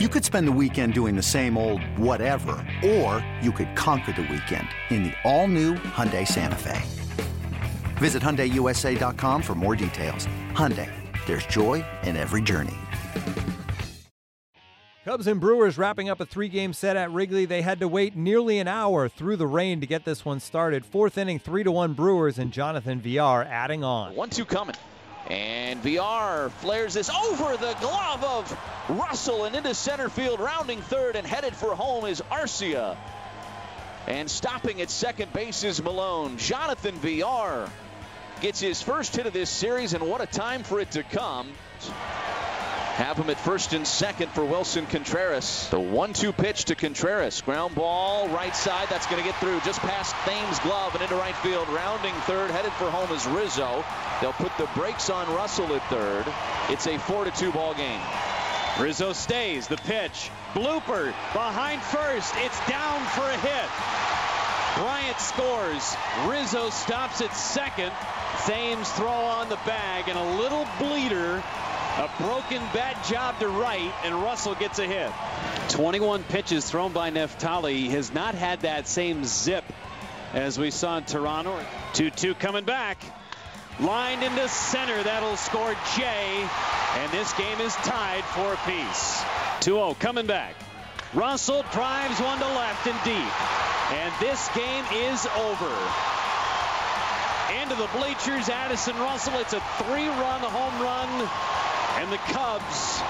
You could spend the weekend doing the same old whatever, or you could conquer the weekend in the all-new Hyundai Santa Fe. Visit HyundaiUSA.com for more details. Hyundai, there's joy in every journey. Cubs and Brewers wrapping up a three game set at Wrigley. They had to wait nearly an hour through the rain to get this one started. Fourth inning, 3 to 1 Brewers, and Jonathan Villar adding on. 1 2 coming. And Villar flares this over the glove of Russell and into center field, rounding third and headed for home is Arcia. And stopping at second base is Milone. Jonathan Villar gets his first hit of this series, and what a time for it to come. Have him at first and second for Willson Contreras. The 1 2 pitch to Contreras. Ground ball, right side. That's going to get through just past Thames' glove and into right field. Rounding third, headed for home is Rizzo. They'll put the brakes on Russell at third. It's a four-to-two ball game. Rizzo stays. The pitch. Blooper behind first. It's down for a hit. Bryant scores. Rizzo stops at second. Thames throw on the bag and a little bleeder a broken bat job to right, and Russell gets a hit. 21 pitches thrown by Neftali. Has not had that same zip as we saw in Toronto. 2-2 coming back. Lined into center. That'll score Jay. And this game is tied for a piece. 2-0 coming back. Russell drives one to left and deep. And this game is over. Into the bleachers, Addison Russell. It's a three-run home run and the Cubs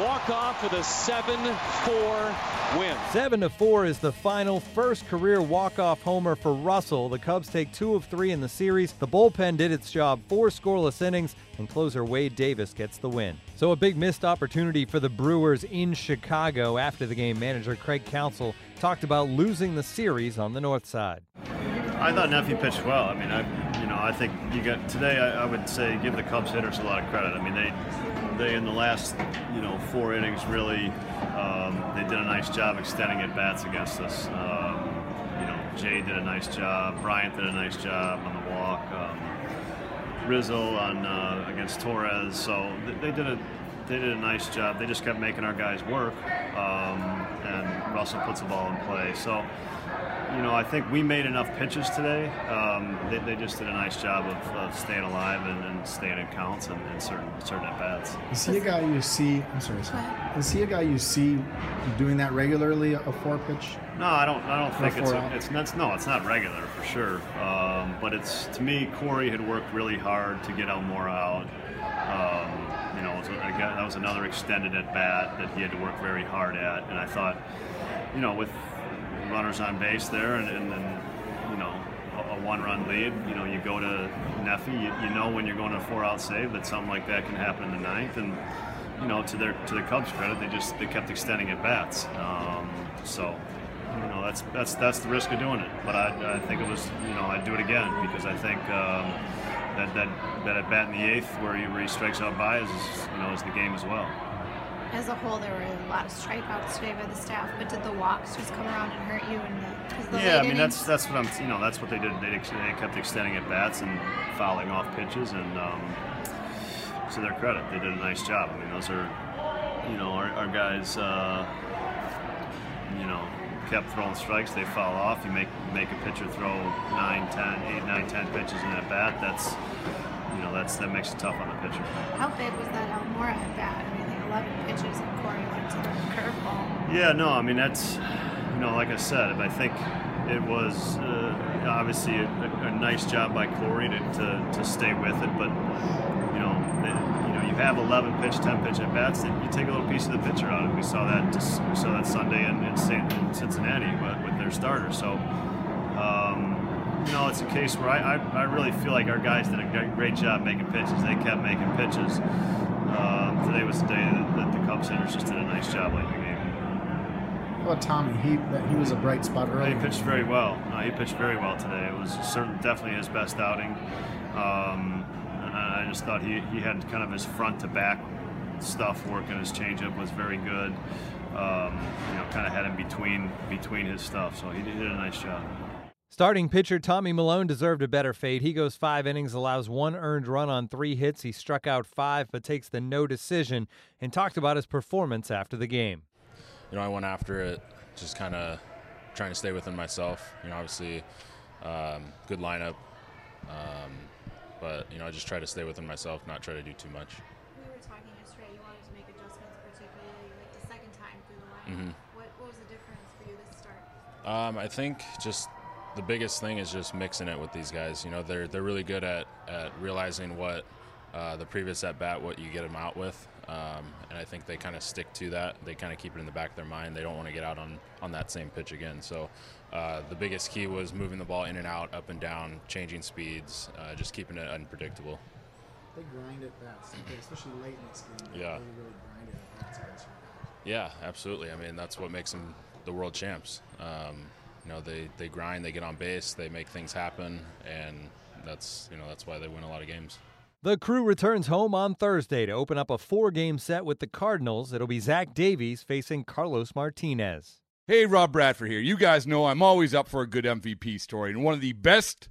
walk off with a 7-4 win. 7 to 4 is the final first career walk-off homer for Russell. The Cubs take 2 of 3 in the series. The bullpen did its job, 4 scoreless innings, and closer Wade Davis gets the win. So a big missed opportunity for the Brewers in Chicago. After the game, manager Craig Counsell talked about losing the series on the north side. I thought Neffy pitched well. I mean, I you know I think you got today. I, I would say give the Cubs hitters a lot of credit. I mean, they they in the last you know four innings really um, they did a nice job extending at bats against us. Um, you know, Jay did a nice job. Bryant did a nice job on the walk. Um, Rizzo on uh, against Torres. So they, they did a they did a nice job. They just kept making our guys work, um, and Russell puts the ball in play. So you know, I think we made enough pitches today. Um, they, they, just did a nice job of, of staying alive and, and, staying in counts and, and certain certain at bats. Is he a guy you see? I'm sorry. Is he a guy you see doing that regularly? A four pitch? No, I don't. I don't think it's a, it's not. No, it's not regular for sure. Um, but it's to me, Corey had worked really hard to get Almora out. Um, you know, was, that was another extended at bat that he had to work very hard at, and I thought, you know, with runners on base there, and, and then you know a, a one-run lead. You know, you go to Neffy. You, you, know when you're going to a four-out save that something like that can happen in the ninth, and you know to their to the Cubs' credit, they just they kept extending at bats. Um, so you know that's that's that's the risk of doing it. But I, I think it was you know I'd do it again because I think. Um, that, that, that at bat in the eighth where he, where he strikes out Baez is, you know, is the game as well as a whole, there were a lot of strikeouts today by the staff. But did the walks just come around and hurt you? And the, the yeah, I mean that's that's what I'm. You know, that's what they did. They, they kept extending at bats and fouling off pitches, and um, to their credit, they did a nice job. I mean, those are, you know, our, our guys. Uh, you know, kept throwing strikes. They foul off. You make make a pitcher throw 9, 10, 8, 9, 10 pitches in at bat. That's you know that's that makes it tough on the pitcher. How big was that Almora at bat? 11 pitches and Corey went to the curveball. Yeah, no, I mean, that's, you know, like I said, I think it was uh, obviously a, a, nice job by Corey to, to, to stay with it, but, you know, you know, you have 11 pitch, 10 pitch at bats, and you take a little piece of the pitcher out it. We saw that just, we saw that Sunday in, in, in Cincinnati with, with, their starter. So, um, you know, it's a case where I, I, I, really feel like our guys did a great job making pitches. They kept making pitches. Nice job late in the game. How about Tommy? He he was a bright spot early. He pitched very well. No, he pitched very well today. It was certainly definitely his best outing. Um, I just thought he, he had kind of his front to back stuff working. His changeup was very good. Um, you know, kind of had him between between his stuff. So he did a nice job. Starting pitcher Tommy Milone deserved a better fate. He goes five innings, allows one earned run on three hits. He struck out five, but takes the no decision and talked about his performance after the game. you know, I went after it, just kind of trying to stay within myself. You know, obviously, um, good lineup, um, but you know, I just try to stay within myself, not try to do too much. We were talking yesterday. You wanted to make adjustments, particularly like the second time through the lineup. Mm-hmm. What, what was the difference for you this start? Um, I think just the biggest thing is just mixing it with these guys. You know, they're they're really good at at realizing what uh, the previous at bat, what you get them out with. Um, and I think they kind of stick to that. They kind of keep it in the back of their mind. They don't want to get out on, on that same pitch again. So uh, the biggest key was moving the ball in and out, up and down, changing speeds, uh, just keeping it unpredictable. They grind it best, especially late in this game. yeah. Really, really grind it yeah, absolutely. I mean, that's what makes them the world champs. Um, you know, they, they grind, they get on base, they make things happen, and that's you know that's why they win a lot of games. The crew returns home on Thursday to open up a four game set with the Cardinals. It'll be Zach Davies facing Carlos Martinez. Hey, Rob Bradford here. You guys know I'm always up for a good MVP story, and one of the best